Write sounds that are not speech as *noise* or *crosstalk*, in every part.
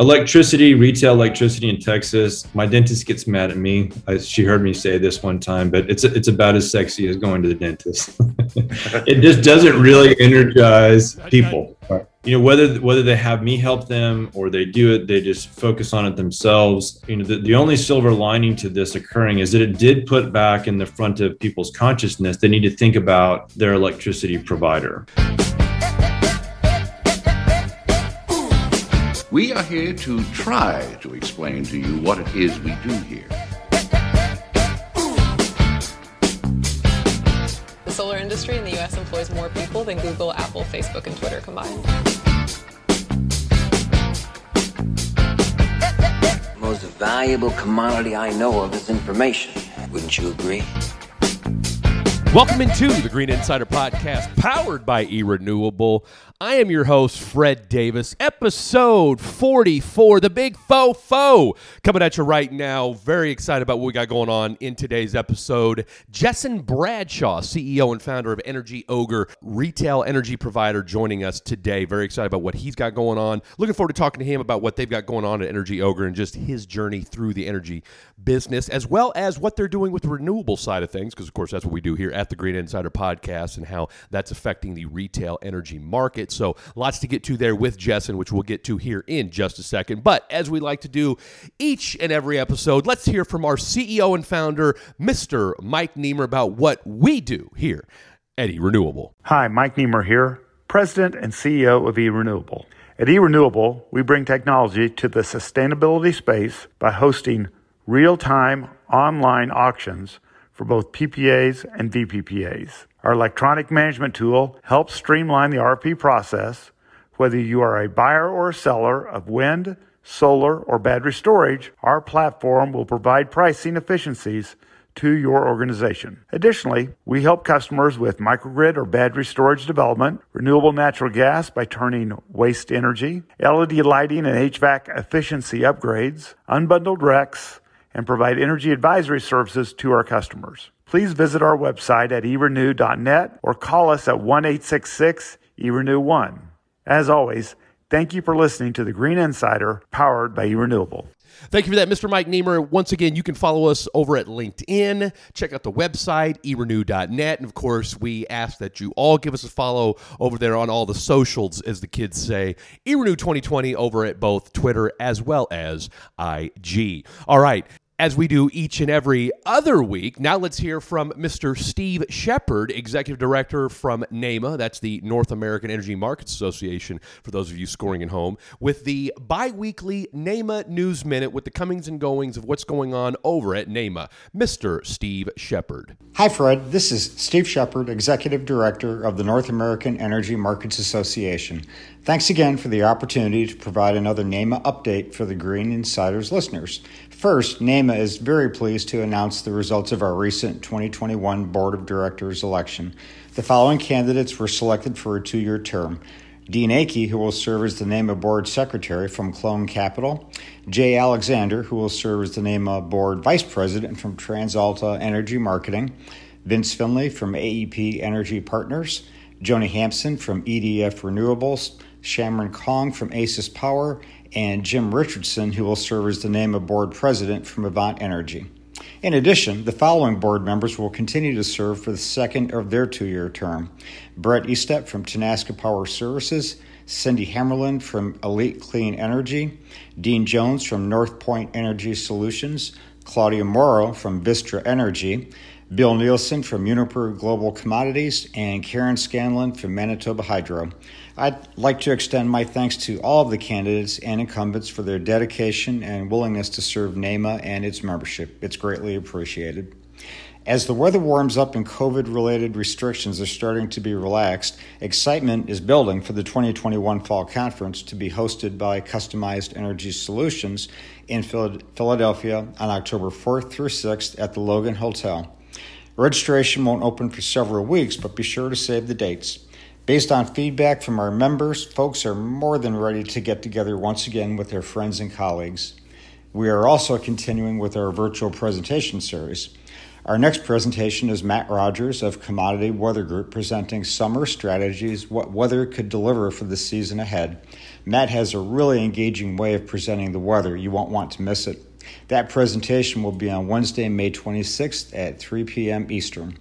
electricity, retail electricity in Texas. My dentist gets mad at me. I, she heard me say this one time, but it's it's about as sexy as going to the dentist. *laughs* it just doesn't really energize people. You know, whether whether they have me help them or they do it, they just focus on it themselves. You know, the, the only silver lining to this occurring is that it did put back in the front of people's consciousness. They need to think about their electricity provider. We are here to try to explain to you what it is we do here. The solar industry in the U.S. employs more people than Google, Apple, Facebook, and Twitter combined. The most valuable commodity I know of is information. Wouldn't you agree? Welcome into the Green Insider Podcast, powered by eRenewable. I am your host, Fred Davis, episode 44, the big faux faux, coming at you right now. Very excited about what we got going on in today's episode. Jesson Bradshaw, CEO and founder of Energy Ogre, retail energy provider, joining us today. Very excited about what he's got going on. Looking forward to talking to him about what they've got going on at Energy Ogre and just his journey through the energy business, as well as what they're doing with the renewable side of things, because, of course, that's what we do here at the Green Insider Podcast and how that's affecting the retail energy market. So lots to get to there with Jesson, which we'll get to here in just a second. But as we like to do each and every episode, let's hear from our CEO and founder, Mr. Mike Niemer, about what we do here at eRenewable. Hi, Mike Niemer here, President and CEO of eRenewable. At eRenewable, we bring technology to the sustainability space by hosting real time online auctions for both PPAs and VPPAs. Our electronic management tool helps streamline the RFP process. Whether you are a buyer or a seller of wind, solar, or battery storage, our platform will provide pricing efficiencies to your organization. Additionally, we help customers with microgrid or battery storage development, renewable natural gas by turning waste energy, LED lighting and HVAC efficiency upgrades, unbundled RECs, and provide energy advisory services to our customers. Please visit our website at erenew.net or call us at 1 866 eRenew1. As always, thank you for listening to the Green Insider powered by eRenewable. Thank you for that, Mr. Mike Niemer. Once again, you can follow us over at LinkedIn. Check out the website, erenew.net. And of course, we ask that you all give us a follow over there on all the socials, as the kids say. eRenew 2020 over at both Twitter as well as IG. All right as we do each and every other week. Now let's hear from Mr. Steve Shepard, Executive Director from NAEMA. That's the North American Energy Markets Association, for those of you scoring at home, with the bi weekly NAEMA News Minute with the comings and goings of what's going on over at NAEMA. Mr. Steve Shepard. Hi, Fred. This is Steve Shepard, Executive Director of the North American Energy Markets Association. Thanks again for the opportunity to provide another NAEMA update for the Green Insiders listeners. First, NAEMA is very pleased to announce the results of our recent 2021 Board of Directors election. The following candidates were selected for a two year term. Dean Akey, who will serve as the NAEMA Board Secretary from Clone Capital, Jay Alexander, who will serve as the NAEMA Board Vice President from TransAlta Energy Marketing, Vince Finley from AEP Energy Partners, Joni Hampson from EDF Renewables, Shamron Kong from ACES Power, and Jim Richardson, who will serve as the NAEMA board president from Avant Energy. In addition, the following board members will continue to serve for the second of their two year term Brett Estep from Tenaska Power Services, Cindy Hammerlin from Elite Clean Energy, Dean Jones from North Point Energy Solutions, Claudia Morrow from Vistra Energy, Bill Nielsen from Uniper Global Commodities, and Karen Scanlon from Manitoba Hydro. I'd like to extend my thanks to all of the candidates and incumbents for their dedication and willingness to serve NAEMA and its membership. It's greatly appreciated. As the weather warms up and COVID related restrictions are starting to be relaxed, excitement is building for the 2021 Fall Conference to be hosted by Customized Energy Solutions in Philadelphia on October 4th through 6th at the Logan Hotel. Registration won't open for several weeks, but be sure to save the dates. Based on feedback from our members, folks are more than ready to get together once again with their friends and colleagues. We are also continuing with our virtual presentation series. Our next presentation is Matt Rogers of Commodity Weather Group presenting summer strategies, what weather could deliver for the season ahead. Matt has a really engaging way of presenting the weather. You won't want to miss it. That presentation will be on Wednesday, May 26th at 3 p.m. Eastern.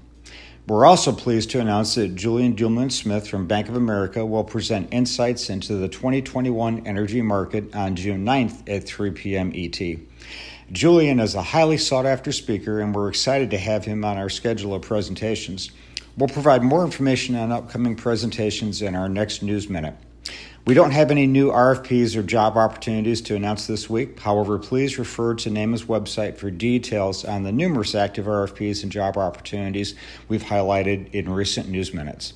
We're also pleased to announce that Julian Dumoulin Smith from Bank of America will present insights into the 2021 energy market on June 9th at 3 p.m. ET. Julian is a highly sought after speaker, and we're excited to have him on our schedule of presentations. We'll provide more information on upcoming presentations in our next News Minute. We don't have any new RFPs or job opportunities to announce this week. However, please refer to NAEMA's website for details on the numerous active RFPs and job opportunities we've highlighted in recent news minutes.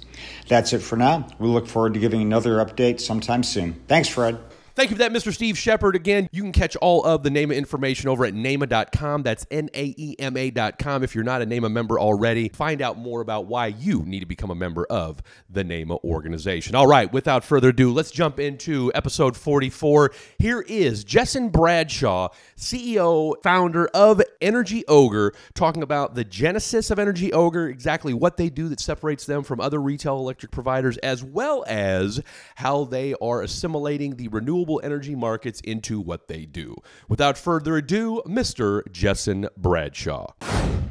That's it for now. We look forward to giving another update sometime soon. Thanks, Fred. Thank you for that, Mr. Steve Shepard. Again, you can catch all of the NAEMA information over at NAEMA.com. That's N A E M A.com. If you're not a NAEMA member already, find out more about why you need to become a member of the NAEMA organization. All right, without further ado, let's jump into episode 44. Here is Jesson Bradshaw, CEO, founder of Energy Ogre, talking about the genesis of Energy Ogre, exactly what they do that separates them from other retail electric providers, as well as how they are assimilating the renewable energy markets into what they do. Without further ado, Mr. Jesson Bradshaw.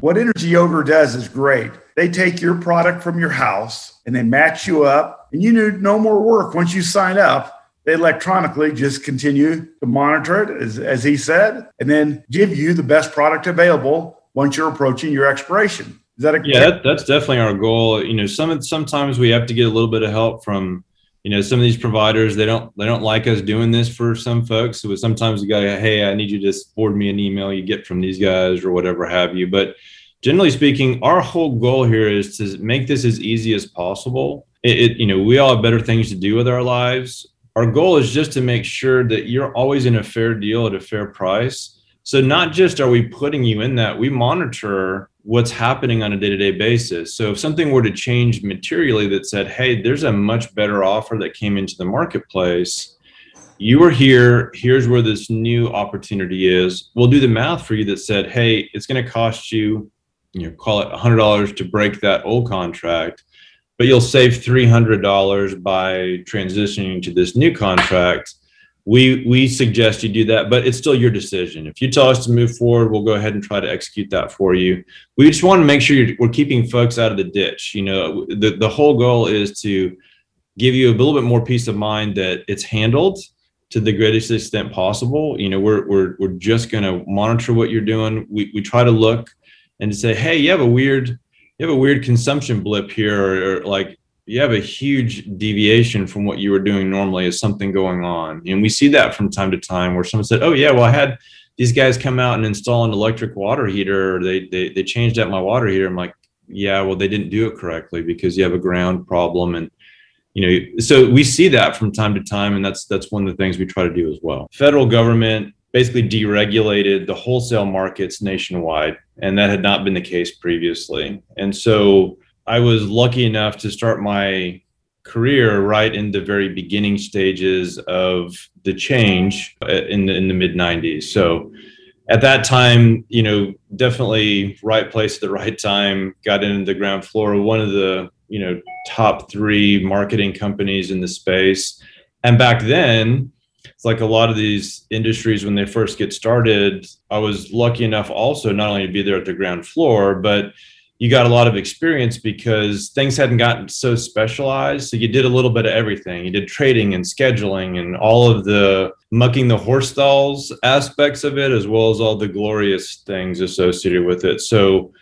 What Energy Ogre does is great. They take your product from your house and they match you up, and you need no more work once you sign up they electronically just continue to monitor it, as, as, he said, and then give you the best product available once you're approaching your expiration. Is that a yeah? That, that's definitely our goal. You know, some sometimes we have to get a little bit of help from you know some of these providers they don't they don't like us doing this for some folks so sometimes you go hey i need you to forward me an email you get from these guys or whatever have you. But generally speaking our whole goal here is to make this as easy as possible. It, it, you know we all have better things to do with our lives. Our goal is just to make sure that you're always in a fair deal at a fair price so not just are we putting you in that we monitor what's happening on a day-to-day basis. So if something were to change materially that said hey there's a much better offer that came into the marketplace. You are here. Here's where this new opportunity is. We'll do the math for you that said hey it's going to cost you you know call it $100 to break that old contract but you'll save $300 by transitioning to this new contract we we suggest you do that but it's still your decision. If you tell us to move forward we'll go ahead and try to execute that for you. We just want to make sure we're keeping folks out of the ditch you know? The, the whole goal is to give you a little bit more peace of mind that it's handled to the greatest extent possible. You know we're we're, we're just going to monitor what you're doing. We, we try to look and to say hey you have a weird you have a weird consumption blip here or, or like you have a huge deviation from what you were doing normally is something going on. And we see that from time to time where someone said oh yeah well i had these guys come out and install an electric water heater. They they, they changed out my water heater. I'm like yeah well they didn't do it correctly because you have a ground problem and you know so we see that from time to time and that's that's one of the things we try to do as well. Federal government basically deregulated the wholesale markets nationwide and that had not been the case previously. And so I was lucky enough to start my career right in the very beginning stages of the change uh, in the, in the mid 90s. So at that time, you know, definitely right place at the right time, got into the ground floor, one of the, you know, top three marketing companies in the space. And back then, it's like a lot of these industries when they first get started, I was lucky enough also not only to be there at the ground floor, but you got a lot of experience because things hadn't gotten so specialized. So you did a little bit of everything. You did trading and scheduling and all of the mucking the horse stalls aspects of it, as well as all the glorious things associated with it. So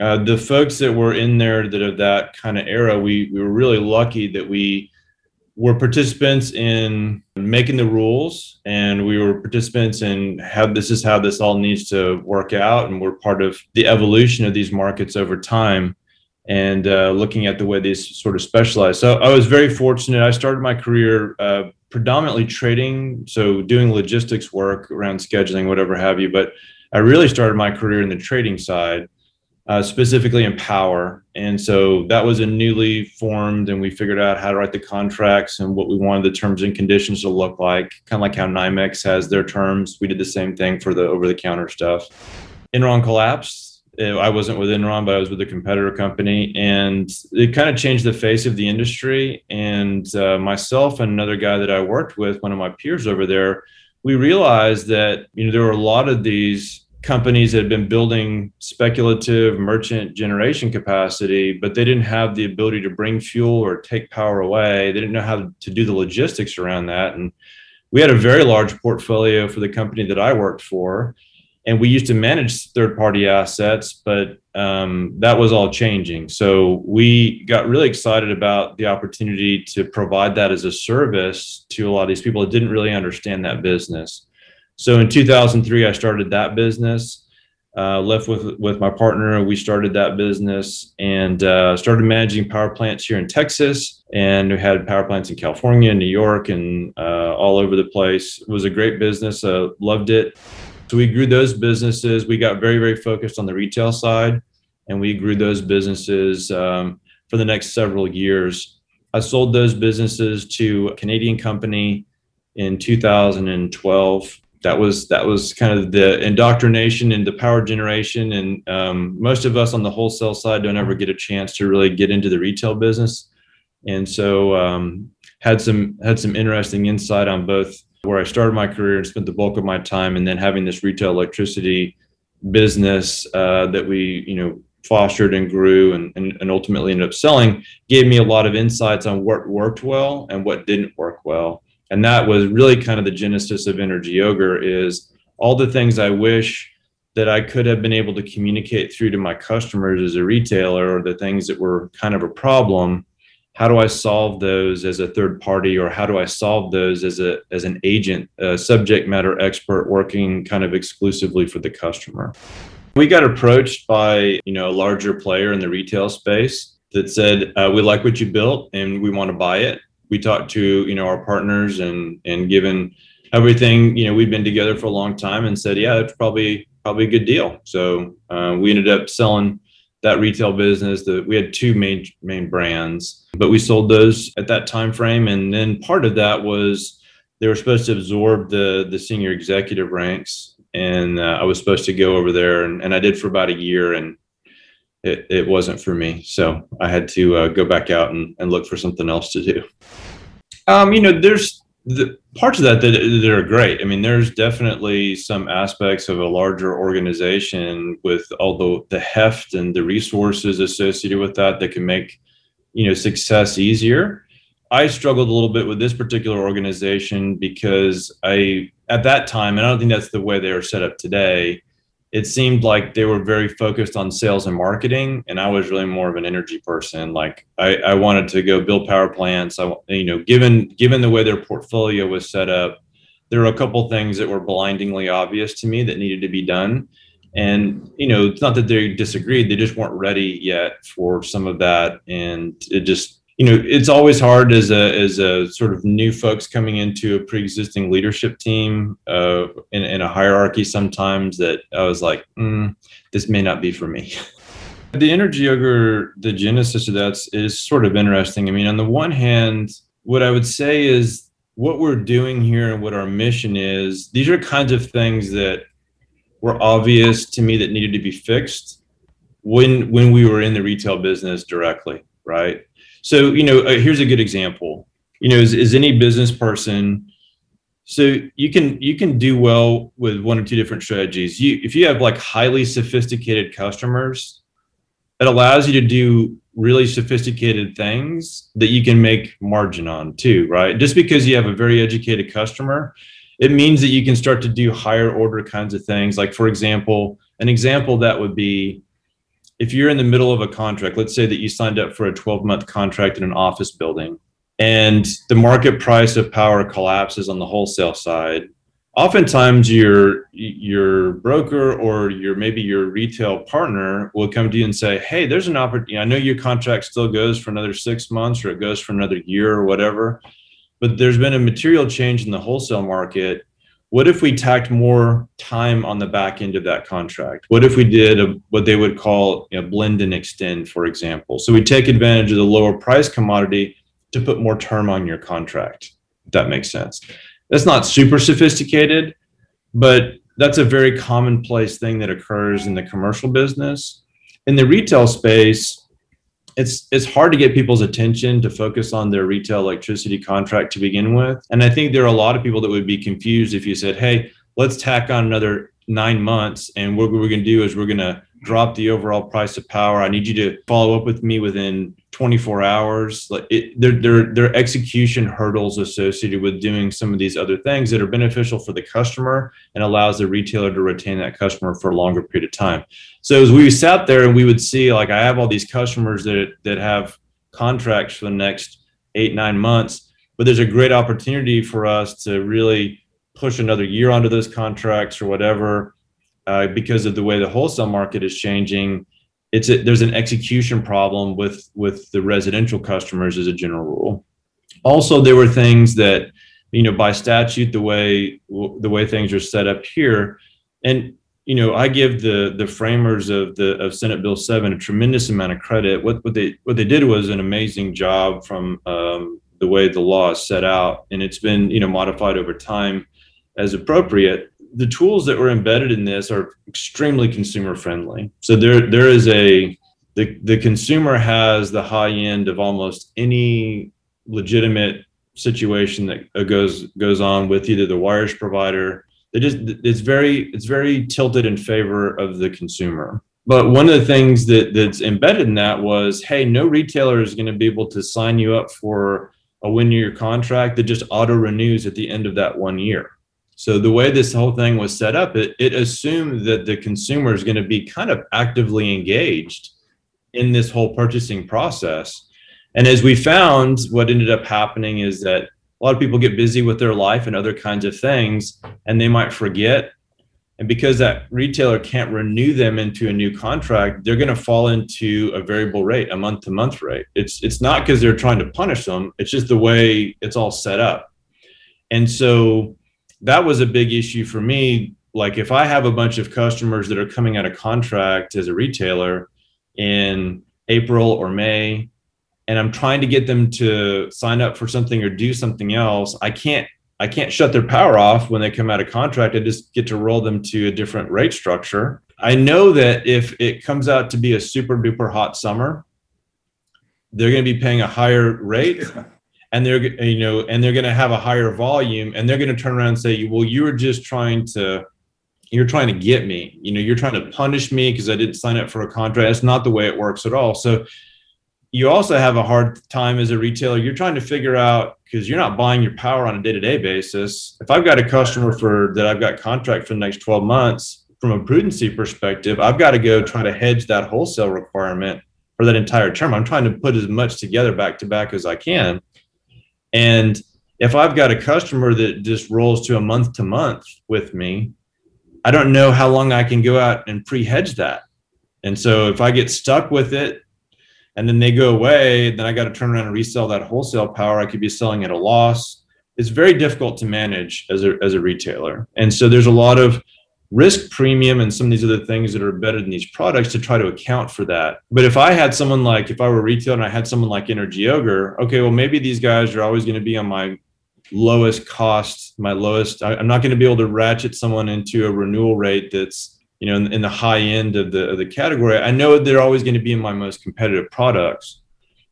uh, the folks that were in there that of that kind of era, we, we were really lucky that we were participants in making the rules and we were participants in how this is how this all needs to work out and we're part of the evolution of these markets over time and uh, looking at the way these sort of specialize. So i was very fortunate. I started my career uh, predominantly trading so doing logistics work around scheduling whatever have you but i really started my career in the trading side uh, specifically in power. And so that was a newly formed, and we figured out how to write the contracts and what we wanted the terms and conditions to look like, kind of like how NYMEX has their terms. We did the same thing for the over the counter stuff. Enron collapsed. Uh, I wasn't with Enron, but I was with a competitor company, and it kind of changed the face of the industry. And uh, myself and another guy that I worked with, one of my peers over there, we realized that you know there were a lot of these companies that had been building speculative merchant generation capacity, but they didn't have the ability to bring fuel or take power away. They didn't know how to do the logistics around that. And we had a very large portfolio for the company that I worked for. And we used to manage third party assets, but um, that was all changing. So we got really excited about the opportunity to provide that as a service to a lot of these people that didn't really understand that business. So in 2003, I started that business. Uh, left with with my partner. We started that business and uh, started managing power plants here in Texas, and we had power plants in California, New York, and uh, all over the place. It was a great business. Uh, loved it. So we grew those businesses. We got very very focused on the retail side, and we grew those businesses um, for the next several years. I sold those businesses to a Canadian company in 2012 that was that was kind of the indoctrination into power generation. And um, most of us on the wholesale side don't ever get a chance to really get into the retail business. And so um, had some had some interesting insight on both where i started my career and spent the bulk of my time and then having this retail electricity business uh, that we you know fostered and grew and, and, and ultimately ended up selling gave me a lot of insights on what worked well and what didn't work well and that was really kind of the genesis of Energy Ogre is all the things i wish that i could have been able to communicate through to my customers as a retailer or the things that were kind of a problem how do i solve those as a third party or how do i solve those as a as an agent a subject matter expert working kind of exclusively for the customer? We got approached by you know a larger player in the retail space that said uh, we like what you built and we want to buy it we talked to you know our partners and and given everything you know we've been together for a long time and said yeah it's probably probably a good deal. So uh, we ended up selling that retail business that we had two main main brands but we sold those at that time frame. And then part of that was they were supposed to absorb the the senior executive ranks. And uh, i was supposed to go over there and, and i did for about a year and it, it wasn't for me. So I had to uh, go back out and, and look for something else to do. Um, you know, there's the parts of that, that that are great. I mean, there's definitely some aspects of a larger organization with all the, the heft and the resources associated with that that can make, you know, success easier. I struggled a little bit with this particular organization because I, at that time, and I don't think that's the way they are set up today, it seemed like they were very focused on sales and marketing and i was really more of an energy person. Like i, I wanted to go build power plants. I you know given given the way their portfolio was set up there were a couple things that were blindingly obvious to me that needed to be done. And you know it's not that they disagreed they just weren't ready yet for some of that. And it just you know it's always hard as a as a sort of new folks coming into a pre-existing leadership team uh, in, in a hierarchy sometimes that i was like mm, this may not be for me. *laughs* The Energy Ogre the genesis of that is sort of interesting. I mean on the one hand what i would say is what we're doing here and what our mission is these are kinds of things that were obvious to me that needed to be fixed when when we were in the retail business directly right so, you know, uh, here's a good example. You know, is, is any business person so you can you can do well with one or two different strategies. You if you have like highly sophisticated customers, it allows you to do really sophisticated things that you can make margin on too, right? Just because you have a very educated customer, it means that you can start to do higher order kinds of things. Like for example, an example that would be if you're in the middle of a contract, let's say that you signed up for a 12 month contract in an office building and the market price of power collapses on the wholesale side, oftentimes your your broker or your maybe your retail partner will come to you and say, "Hey, there's an opportunity. I know your contract still goes for another 6 months or it goes for another year or whatever, but there's been a material change in the wholesale market what if we tacked more time on the back end of that contract? What if we did a, what they would call a blend and extend, for example? So we take advantage of the lower price commodity to put more term on your contract. That makes sense. That's not super sophisticated, but that's a very commonplace thing that occurs in the commercial business. In the retail space, it's it's hard to get people's attention to focus on their retail electricity contract to begin with. And I think there are a lot of people that would be confused if you said, "Hey, let's tack on another 9 months and what we're going to do is we're going to drop the overall price of power. I need you to follow up with me within 24 hours. Like it, there, there, there are execution hurdles associated with doing some of these other things that are beneficial for the customer and allows the retailer to retain that customer for a longer period of time. So as we sat there and we would see, like, I have all these customers that that have contracts for the next eight, nine months, but there's a great opportunity for us to really push another year onto those contracts or whatever uh, because of the way the wholesale market is changing. It's a, there's an execution problem with with the residential customers as a general rule. Also, there were things that you know by statute the way the way things are set up here, and you know I give the the framers of the of Senate Bill seven a tremendous amount of credit. What what they what they did was an amazing job from um, the way the law is set out, and it's been you know modified over time as appropriate the tools that were embedded in this are extremely consumer friendly. So there there is a the the consumer has the high end of almost any legitimate situation that goes goes on with either the wires provider. It just it's very it's very tilted in favor of the consumer. But one of the things that that's embedded in that was, hey, no retailer is going to be able to sign you up for a one year contract that just auto renews at the end of that one year. So the way this whole thing was set up, it, it assumed that the consumer is going to be kind of actively engaged in this whole purchasing process. And as we found, what ended up happening is that a lot of people get busy with their life and other kinds of things, and they might forget. And because that retailer can't renew them into a new contract, they're going to fall into a variable rate, a month to month rate. It's it's not because they're trying to punish them; it's just the way it's all set up. And so that was a big issue for me. Like if I have a bunch of customers that are coming out of contract as a retailer in April or May, and I'm trying to get them to sign up for something or do something else, I can't I can't shut their power off when they come out of contract. I just get to roll them to a different rate structure. I know that if it comes out to be a super duper hot summer, they're going to be paying a higher rate and they're you know and they're going to have a higher volume and they're going to turn around and say well you were just trying to you're trying to get me. You know you're trying to punish me because i didn't sign up for a contract. That's not the way it works at all. So you also have a hard time as a retailer. You're trying to figure out because you're not buying your power on a day-to-day basis. If i've got a customer for that i've got contract for the next 12 months from a prudency perspective i've got to go try to hedge that wholesale requirement for that entire term. I'm trying to put as much together back to back as i can and if I've got a customer that just rolls to a month to month with me, I don't know how long I can go out and pre hedge that. And so if I get stuck with it and then they go away, then I got to turn around and resell that wholesale power. I could be selling at a loss. It's very difficult to manage as a, as a retailer. And so there's a lot of risk premium and some of these other things that are embedded in these products to try to account for that. But if I had someone like, if I were retail and I had someone like Energy Ogre, okay, well, maybe these guys are always going to be on my lowest cost, my lowest. I, am not going to be able to ratchet someone into a renewal rate that's you know in, in the high end of the of the category. I know they're always going to be in my most competitive products,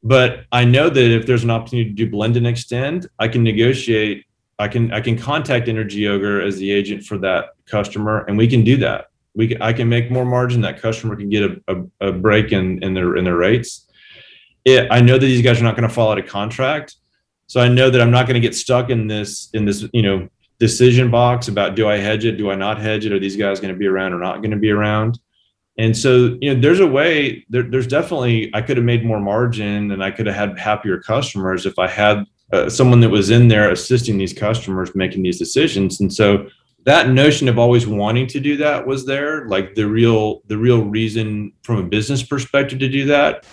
but I know that if there's an opportunity to do blend and extend, I can negotiate I can I can contact Energy Ogre as the agent for that customer, and we can do that. We can, I can make more margin. That customer can get a, a, a break in, in their in their rates. It, I know that these guys are not going to fall out of contract, so I know that I'm not going to get stuck in this in this you know decision box about do I hedge it, do I not hedge it, are these guys going to be around or not going to be around. And so, you know, there's a way. There, there's definitely I could have made more margin, and I could have had happier customers if I had uh, someone that was in there assisting these customers making these decisions and so that notion of always wanting to do that was there like the real the real reason from a business perspective to do that.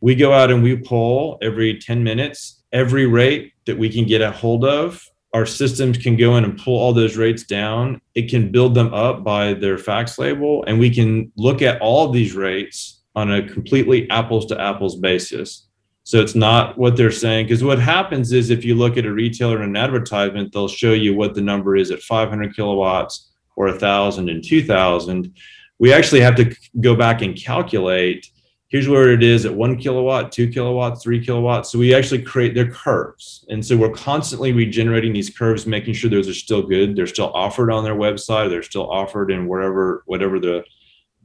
We go out and we pull every 10 minutes. Every rate that we can get a hold of our systems can go in and pull all those rates down. It can build them up by their facts label and we can look at all these rates on a completely apples to apples basis so it's not what they're saying. Because what happens is if you look at a retailer and an advertisement, they'll show you what the number is at 500 kilowatts or 1,000 and 2,000. we actually have to go back and calculate here's where it is at one kilowatt, two kilowatts, three kilowatts. So we actually create their curves. And so we're constantly regenerating these curves, making sure those are still good. They're still offered on their website. They're still offered in wherever, whatever the,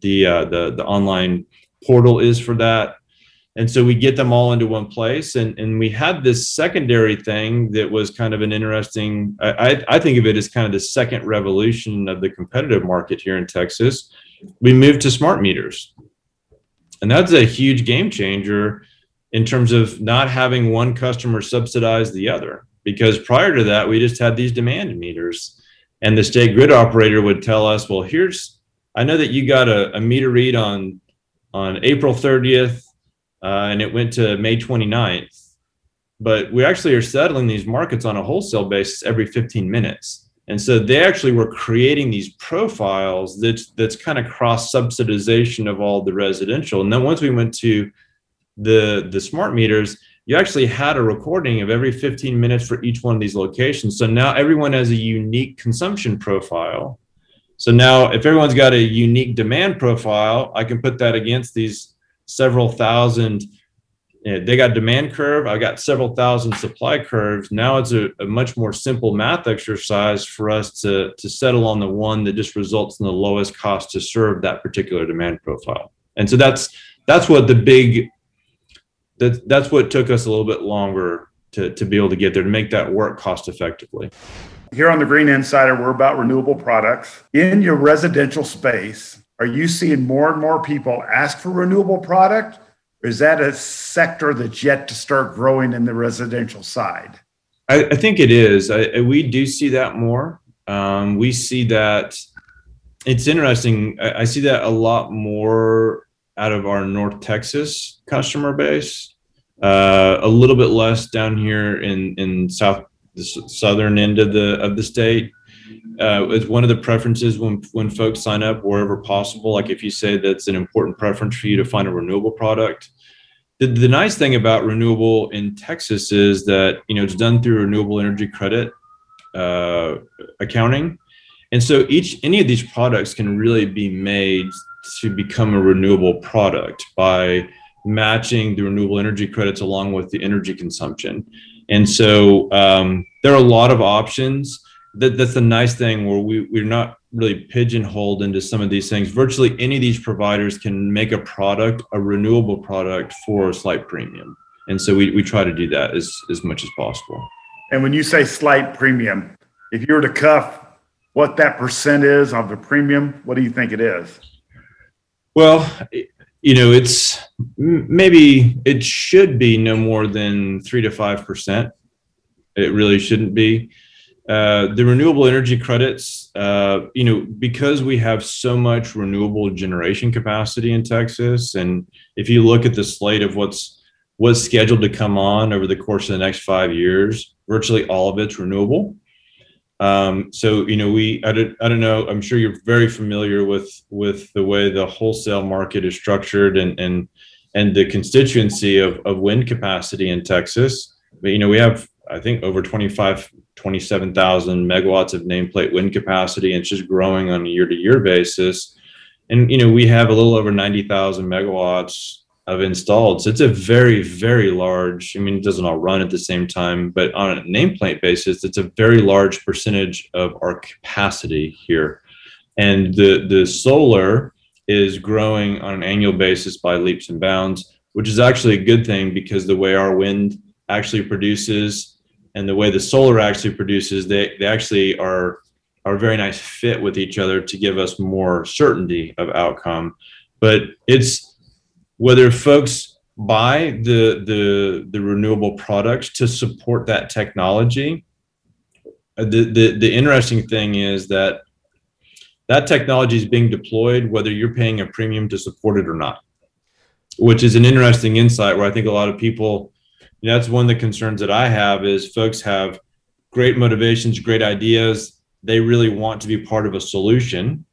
the, uh, the, the online portal is for that. And so we get them all into one place. And, and we had this secondary thing that was kind of an interesting, I, I think of it as kind of the second revolution of the competitive market here in Texas. We moved to smart meters and that's a huge game changer in terms of not having one customer subsidize the other. Because prior to that, we just had these demand meters. And the state grid operator would tell us, well, here's, I know that you got a, a meter read on, on April 30th, uh, and it went to May 29th. But we actually are settling these markets on a wholesale basis every 15 minutes. And so they actually were creating these profiles that's that's kind of cross subsidization of all the residential. And then once we went to the the smart meters, you actually had a recording of every 15 minutes for each one of these locations. So now everyone has a unique consumption profile. So now if everyone's got a unique demand profile, I can put that against these several thousand eh, they got demand curve. i've got several thousand supply curves. Now it's a, a, much more simple math exercise for us to, to settle on the one that just results in the lowest cost to serve that particular demand profile. And so that's that's what the big that that's what took us a little bit longer to, to be able to get there to make that work cost effectively. Here on the Green Insider, we're about renewable products. In your residential space, are you seeing more and more people ask for renewable product? Or is that a sector that's yet to start growing in the residential side? I, I think it is. I, we do see that more. Um, we see that it's interesting. I, I, see that a lot more out of our North Texas customer base. Uh, a little bit less down here in in south the southern end of the of the state. Uh, it's one of the preferences when when folks sign up wherever possible. Like if you say that's an important preference for you to find a renewable product, the, the nice thing about renewable in Texas is that you know it's done through renewable energy credit uh, accounting, and so each any of these products can really be made to become a renewable product by matching the renewable energy credits along with the energy consumption. And so um, there are a lot of options. That, that's the nice thing where we, we're not really pigeonholed into some of these things. Virtually any of these providers can make a product, a renewable product for a slight premium. And so we, we try to do that as, as much as possible. And when you say slight premium, if you were to cuff what that percent is of the premium, what do you think it is? Well, you know, it's maybe it should be no more than three to five percent. It really shouldn't be. Uh, the renewable energy credits, uh, you know, because we have so much renewable generation capacity in Texas, and if you look at the slate of what's what's scheduled to come on over the course of the next five years, virtually all of it's renewable. Um, so you know, we I don't, I don't know. I'm sure you're very familiar with with the way the wholesale market is structured and and and the constituency of, of wind capacity in Texas. But you know, we have I think over 25 27,000 megawatts of nameplate wind capacity, and it's just growing on a year-to-year basis. And you know, we have a little over 90,000 megawatts of installed. So it's a very, very large. I mean, it doesn't all run at the same time, but on a nameplate basis, it's a very large percentage of our capacity here. And the the solar is growing on an annual basis by leaps and bounds, which is actually a good thing because the way our wind actually produces and the way the solar actually produces, they, they actually are are a very nice fit with each other to give us more certainty of outcome. But it's whether folks buy the the the renewable products to support that technology. The, the the interesting thing is that that technology is being deployed whether you're paying a premium to support it or not, which is an interesting insight where I think a lot of people know, that's one of the concerns that I have is folks have great motivations, great ideas. They really want to be part of a solution.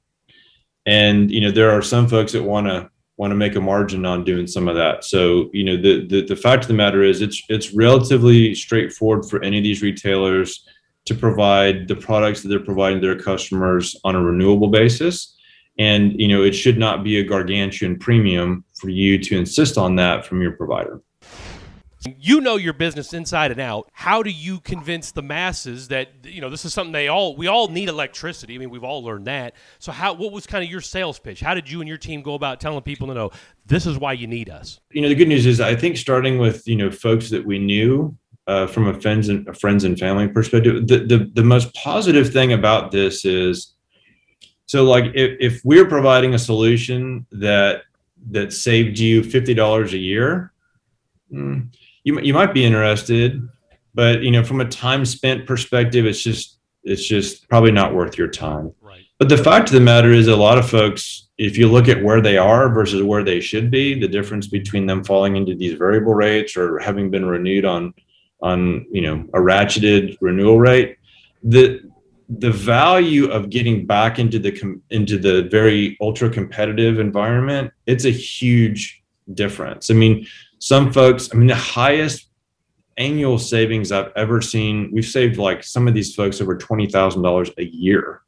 And, you know, there are some folks that want to want to make a margin on doing some of that. So, you know, the, the, the fact of the matter is it's, it's relatively straightforward for any of these retailers to provide the products that they're providing their customers on a renewable basis and you know it should not be a gargantuan premium for you to insist on that from your provider you know your business inside and out. How do you convince the masses that you know this is something they all we all need electricity. I mean we've all learned that. So how what was kind of your sales pitch? How did you and your team go about telling people to know this is why you need us you know the good news is i think starting with you know folks that we knew uh, from a friends and a friends and family perspective the, the the most positive thing about this is so like if, if we're providing a solution that that saved you $50 a year mm, you, you might be interested but you know from a time spent perspective it's just it's just probably not worth your time. Right. But the fact of the matter is a lot of folks if you look at where they are versus where they should be the difference between them falling into these variable rates or having been renewed on on you know a ratcheted renewal rate the the value of getting back into the com- into the very ultra competitive environment it's a huge difference. I mean some folks i mean the highest annual savings i've ever seen we've saved like some of these folks over $20000 a year.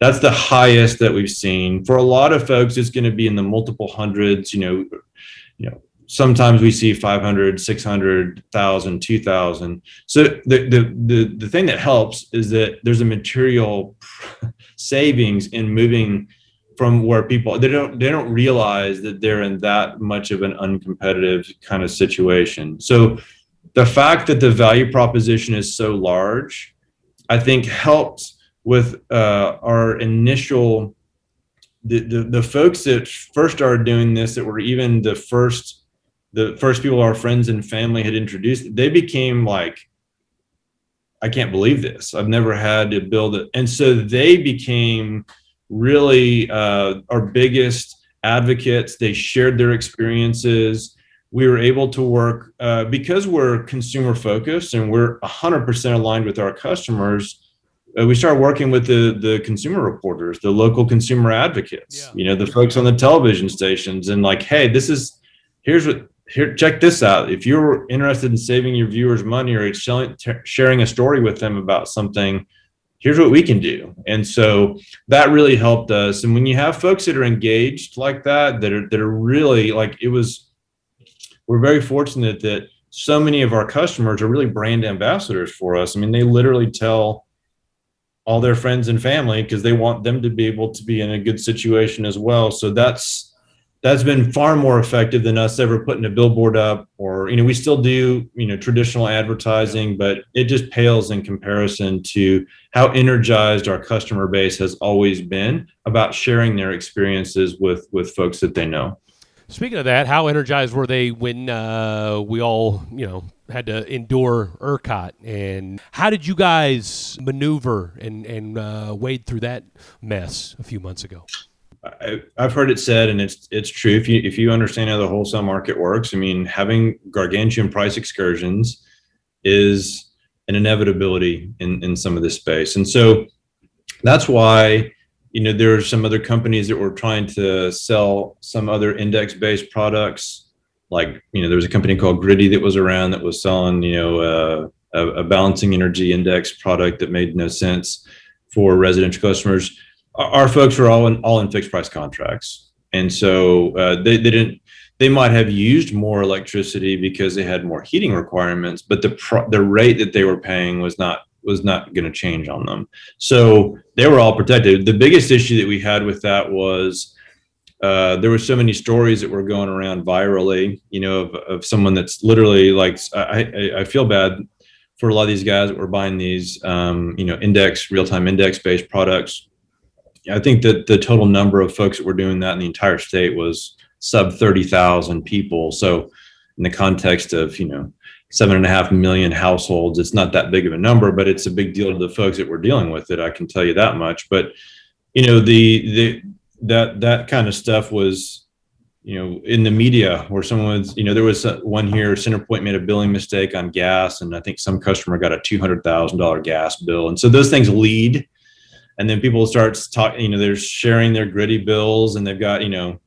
That's the highest that we've seen. For a lot of folks it's going to be in the multiple hundreds you know you know sometimes we see 500 600,000 2000 so the, the the the thing that helps is that there's a material *laughs* savings in moving from where people they don't they don't realize that they're in that much of an uncompetitive kind of situation so the fact that the value proposition is so large i think helps with uh, our initial the, the the folks that first started doing this that were even the first the first people our friends and family had introduced, they became like, I can't believe this. I've never had to build it. And so they became really uh, our biggest advocates. They shared their experiences. We were able to work uh, because we're consumer focused and we're 100% aligned with our customers. Uh, we started working with the the consumer reporters, the local consumer advocates, yeah. you know, the folks on the television stations, and like, hey, this is here's what here check this out if you're interested in saving your viewers money or selling, t- sharing a story with them about something here's what we can do. And so that really helped us. And when you have folks that are engaged like that that are that are really like it was we're very fortunate that so many of our customers are really brand ambassadors for us. I mean they literally tell all their friends and family because they want them to be able to be in a good situation as well. So that's that's been far more effective than us ever putting a billboard up or you know we still do you know traditional advertising but it just pales in comparison to how energized our customer base has always been about sharing their experiences with with folks that they know. Speaking of that how energized were they when uh, we all you know had to endure ERCOT? And how did you guys maneuver and and uh, wade through that mess a few months ago I, have heard it said, and it's it's true. If you if you understand how the wholesale market works, I mean, having gargantuan price excursions is an inevitability in in some of this space, and so that's why you know there are some other companies that were trying to sell some other index based products. Like you know, there was a company called Griddy that was around that was selling you know uh, a, a balancing energy index product that made no sense for residential customers our folks are all in all in fixed price contracts, and so uh, they, they didn't. They might have used more electricity because they had more heating requirements, but the the rate that they were paying was not was not going to change on them. So they were all protected. The biggest issue that we had with that was uh, there were so many stories that were going around virally, you know, of, of someone that's literally like, I, I, I, feel bad for a lot of these guys that were buying these, um, you know, index, real time index based products I think that the total number of folks that were doing that in the entire state was sub 30,000 people. So, in the context of, you know, seven and a half million households, it's not that big of a number, but it's a big deal to the folks that were dealing with it. I can tell you that much. But, you know, the, the, that, that kind of stuff was, you know, in the media where someone was, you know, there was uh, one here, CenterPoint made a billing mistake on gas, and I think some customer got a $200,000 gas bill. And so those things lead and then people start talking you know they're sharing their Griddy bills and they've got you know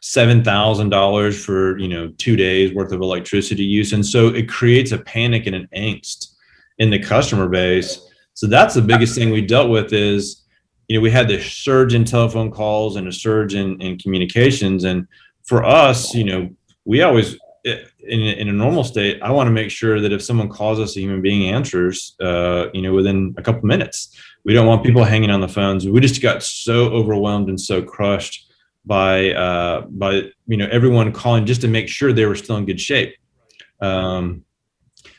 seven thousand dollars for you know two days worth of electricity use and so it creates a panic and an angst in the customer base So that's the biggest thing we dealt with is, you know, we had the surge in telephone calls and a surge in, in communications. And for us, you know, we always, in, in a normal state, I want to make sure that if someone calls us, a human being answers, uh, you know, within a couple minutes. We don't want people hanging on the phones. We just got so overwhelmed and so crushed by uh, by you know everyone calling just to make sure they were still in good shape. Um,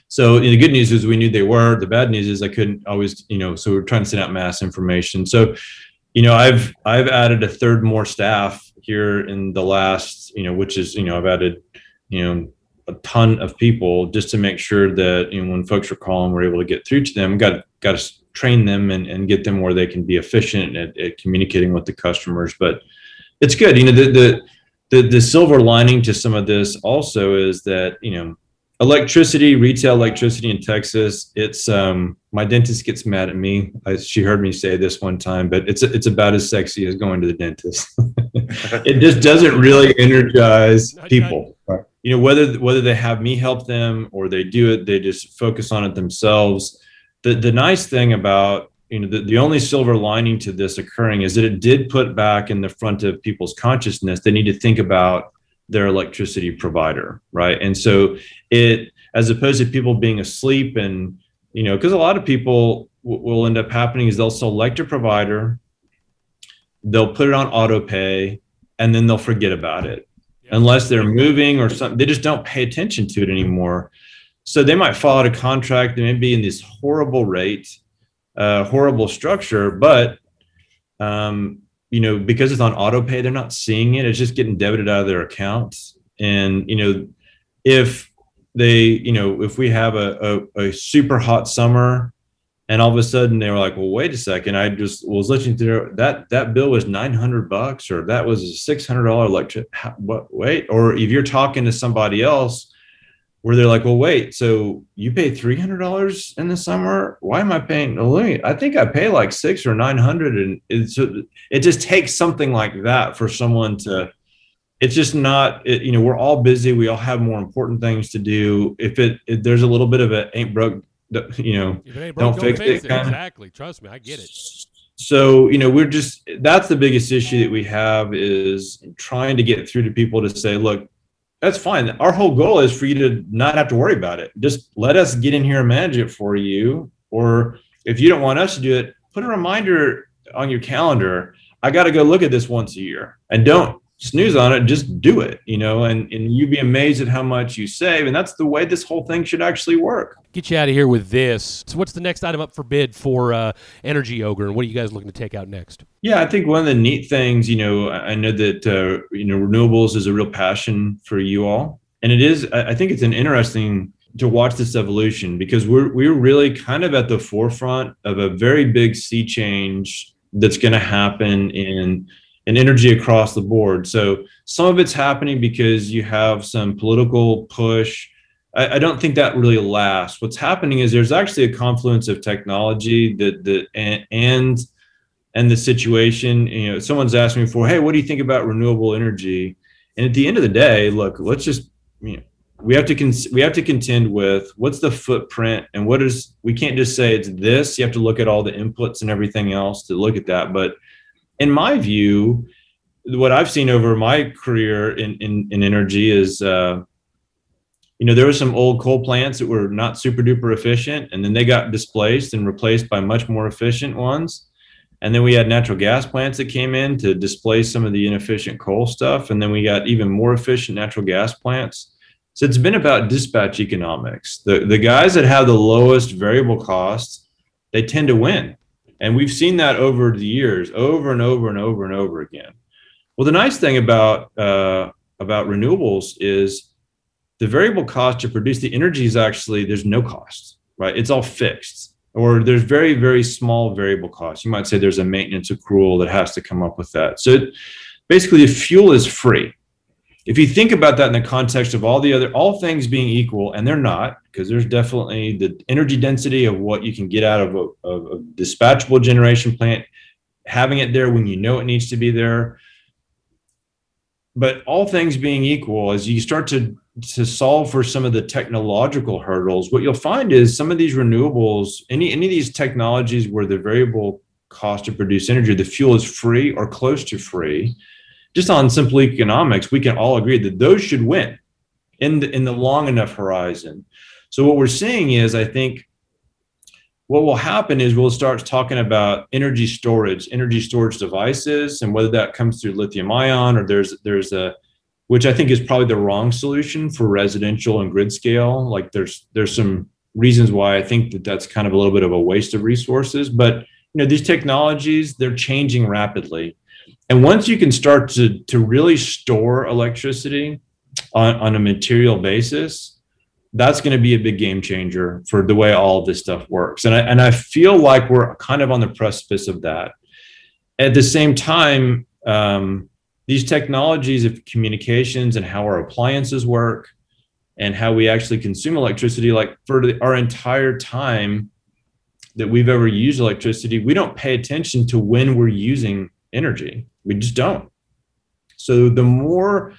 so the good news is we knew they were. The bad news is I couldn't always, you know. So we're trying to send out mass information. So, you know, I've I've added a third more staff here in the last, you know, which is you know I've added, you know, a ton of people just to make sure that you know when folks are calling, we're able to get through to them. Got got train them and, and get them where they can be efficient at, at communicating with the customers. But it's good. You know, the, the the the silver lining to some of this also is that you know electricity retail electricity in texas it's um my dentist gets mad at me. I, she heard me say this one time but it's it's about as sexy as going to the dentist. *laughs* It just doesn't really energize people. You know whether whether they have me help them or they do it they just focus on it themselves the the nice thing about you know the, the only silver lining to this occurring is that it did put back in the front of people's consciousness they need to think about their electricity provider right? And so it as opposed to people being asleep and you know because a lot of people w- will end up happening is they'll select a provider they'll put it on auto pay and then they'll forget about it. Yeah. unless they're moving or something they just don't pay attention to it anymore so they might follow a contract they may be in this horrible rate uh, horrible structure, but um, you know, because it's on auto pay, they're not seeing it. It's just getting debited out of their accounts. And you know, if they, you know, if we have a, a, a super hot summer and all of a sudden they were like, well, wait a second, I just was listening to that that bill was 900 bucks or that was a $600 electric. What, wait, or if you're talking to somebody else where they're like, well, wait, so you pay three hundred dollars in the summer? Why am I paying? I think I pay like six or nine hundred, and it's it just takes something like that for someone to. It's just not, it, you know, we're all busy. We all have more important things to do. If it, if there's a little bit of it ain't broke, you know, broke, don't, fix, fix, it. it. Exactly. Trust me, I get it. So you know, we're just that's the biggest issue that we have is trying to get through to people to say, look, that's fine. Our whole goal is for you to not have to worry about it. Just let us get in here and manage it for you. Or if you don't want us to do it, put a reminder on your calendar. I got to go look at this once a year and don't snooze on it. Just do it, you know, and, and you'd be amazed at how much you save. And that's the way this whole thing should actually work. Get you out of here with this. So, what's the next item up for bid for uh, Energy Ogre? And what are you guys looking to take out next? Yeah, I think one of the neat things, you know, I know that uh, you know renewables is a real passion for you all, and it is. I think it's an interesting to watch this evolution because we're we're really kind of at the forefront of a very big sea change that's going to happen in in energy across the board. So some of it's happening because you have some political push. I, I, don't think that really lasts. What's happening is there's actually a confluence of technology that and, and and the situation, you know, someone's asking me for, hey, what do you think about renewable energy? And at the end of the day, look, let's just, you know, we have to con- we have to contend with what's the footprint and what is we can't just say it's this. You have to look at all the inputs and everything else to look at that. But in my view, what I've seen over my career in in, in energy is. Uh, you know, there were some old coal plants that were not super duper efficient, and then they got displaced and replaced by much more efficient ones and then we had natural gas plants that came in to displace some of the inefficient coal stuff. And then we got even more efficient natural gas plants. So it's been about dispatch economics. The, the guys that have the lowest variable costs, they tend to win. And we've seen that over the years, over and over and over and over again. Well, the nice thing about uh, about renewables is the variable cost to produce the energy is actually there's no cost, right? It's all fixed or there's very very small variable costs you might say there's a maintenance accrual that has to come up with that so basically the fuel is free if you think about that in the context of all the other all things being equal and they're not because there's definitely the energy density of what you can get out of a, of a dispatchable generation plant having it there when you know it needs to be there but all things being equal as you start to to solve for some of the technological hurdles, what you'll find is some of these renewables, any any of these technologies where the variable cost to produce energy, the fuel is free or close to free. Just on simple economics, we can all agree that those should win in the in the long enough horizon. So what we're seeing is, I think, what will happen is we'll start talking about energy storage, energy storage devices, and whether that comes through lithium ion or there's there's a which I think is probably the wrong solution for residential and grid scale. Like there's there's some reasons why I think that that's kind of a little bit of a waste of resources, but you know these technologies they're changing rapidly, and once you can start to to really store electricity on, on a material basis, that's going to be a big game changer for the way all this stuff works. And I, and I feel like we're kind of on the precipice of that. At the same time, um, these technologies of communications and how our appliances work and how we actually consume electricity, like for the, our entire time that we've ever used electricity, we don't pay attention to when we're using energy. We just don't. So the more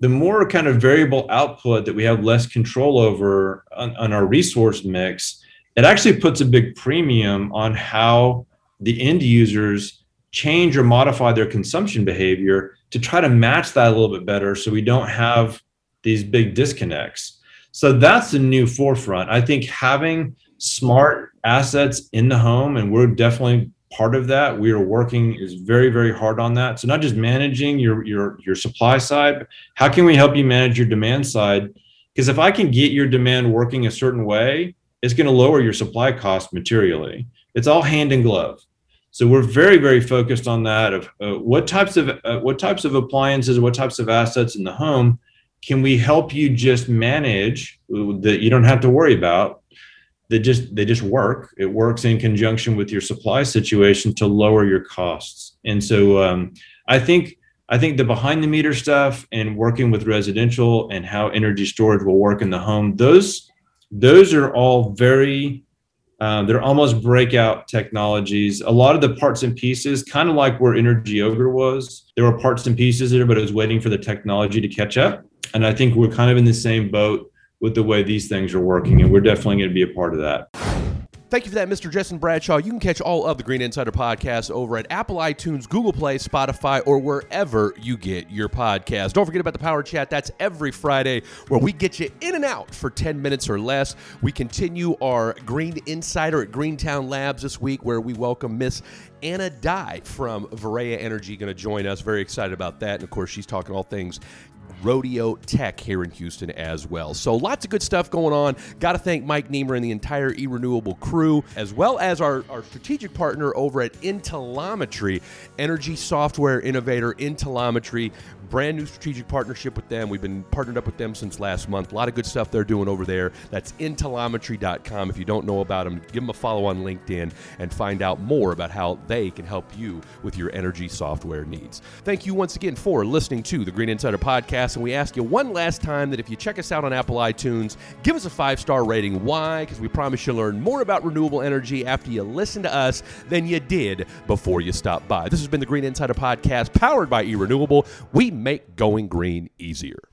the more kind of variable output that we have less control over on, on, our resource mix, it actually puts a big premium on how the end users change or modify their consumption behavior to try to match that a little bit better so we don't have these big disconnects. So that's the new forefront. I think having smart assets in the home, and we're definitely part of that. We are working is very, very hard on that. So not just managing your your your supply side, how can we help you manage your demand side? Because if I can get your demand working a certain way, it's going to lower your supply cost materially. It's all hand in glove. So we're very, very focused on that of uh, what types of uh, what types of appliances, what types of assets in the home can we help you just manage that you don't have to worry about they just they just work it works in conjunction with your supply situation to lower your costs and so um, i think i think the behind the meter stuff and working with residential and how energy storage will work in the home those those are all very uh, they're almost breakout technologies. A lot of the parts and pieces, kind of like where Energy Ogre was, there were parts and pieces there, but it was waiting for the technology to catch up. And I think we're kind of in the same boat with the way these things are working, and we're definitely going to be a part of that. Thank you for that, Mr. Jesson Bradshaw. You can catch all of the Green Insider podcasts over at Apple iTunes, Google Play, Spotify, or wherever you get your podcast. Don't forget about the Power Chat. That's every Friday where we get you in and out for 10 minutes or less. We continue our Green Insider at Greentown Labs this week where we welcome Miss Anna Dye from Varea Energy going to join us. Very excited about that. And of course, she's talking all things Rodeo Tech here in Houston as well. So lots of good stuff going on. Got to thank Mike Niemer and the entire eRenewable crew, as well as our, our strategic partner over at Intellometry, energy software innovator Intellometry brand new strategic partnership with them. We've been partnered up with them since last month. A lot of good stuff they're doing over there. That's intellometry.com. If you don't know about them, give them a follow on LinkedIn and find out more about how they can help you with your energy software needs. Thank you once again for listening to the Green Insider Podcast. And we ask you one last time that if you check us out on Apple iTunes, give us a five star rating. Why? Because we promise you'll learn more about renewable energy after you listen to us than you did before you stopped by. This has been the Green Insider Podcast powered by eRenewable. We make going green easier.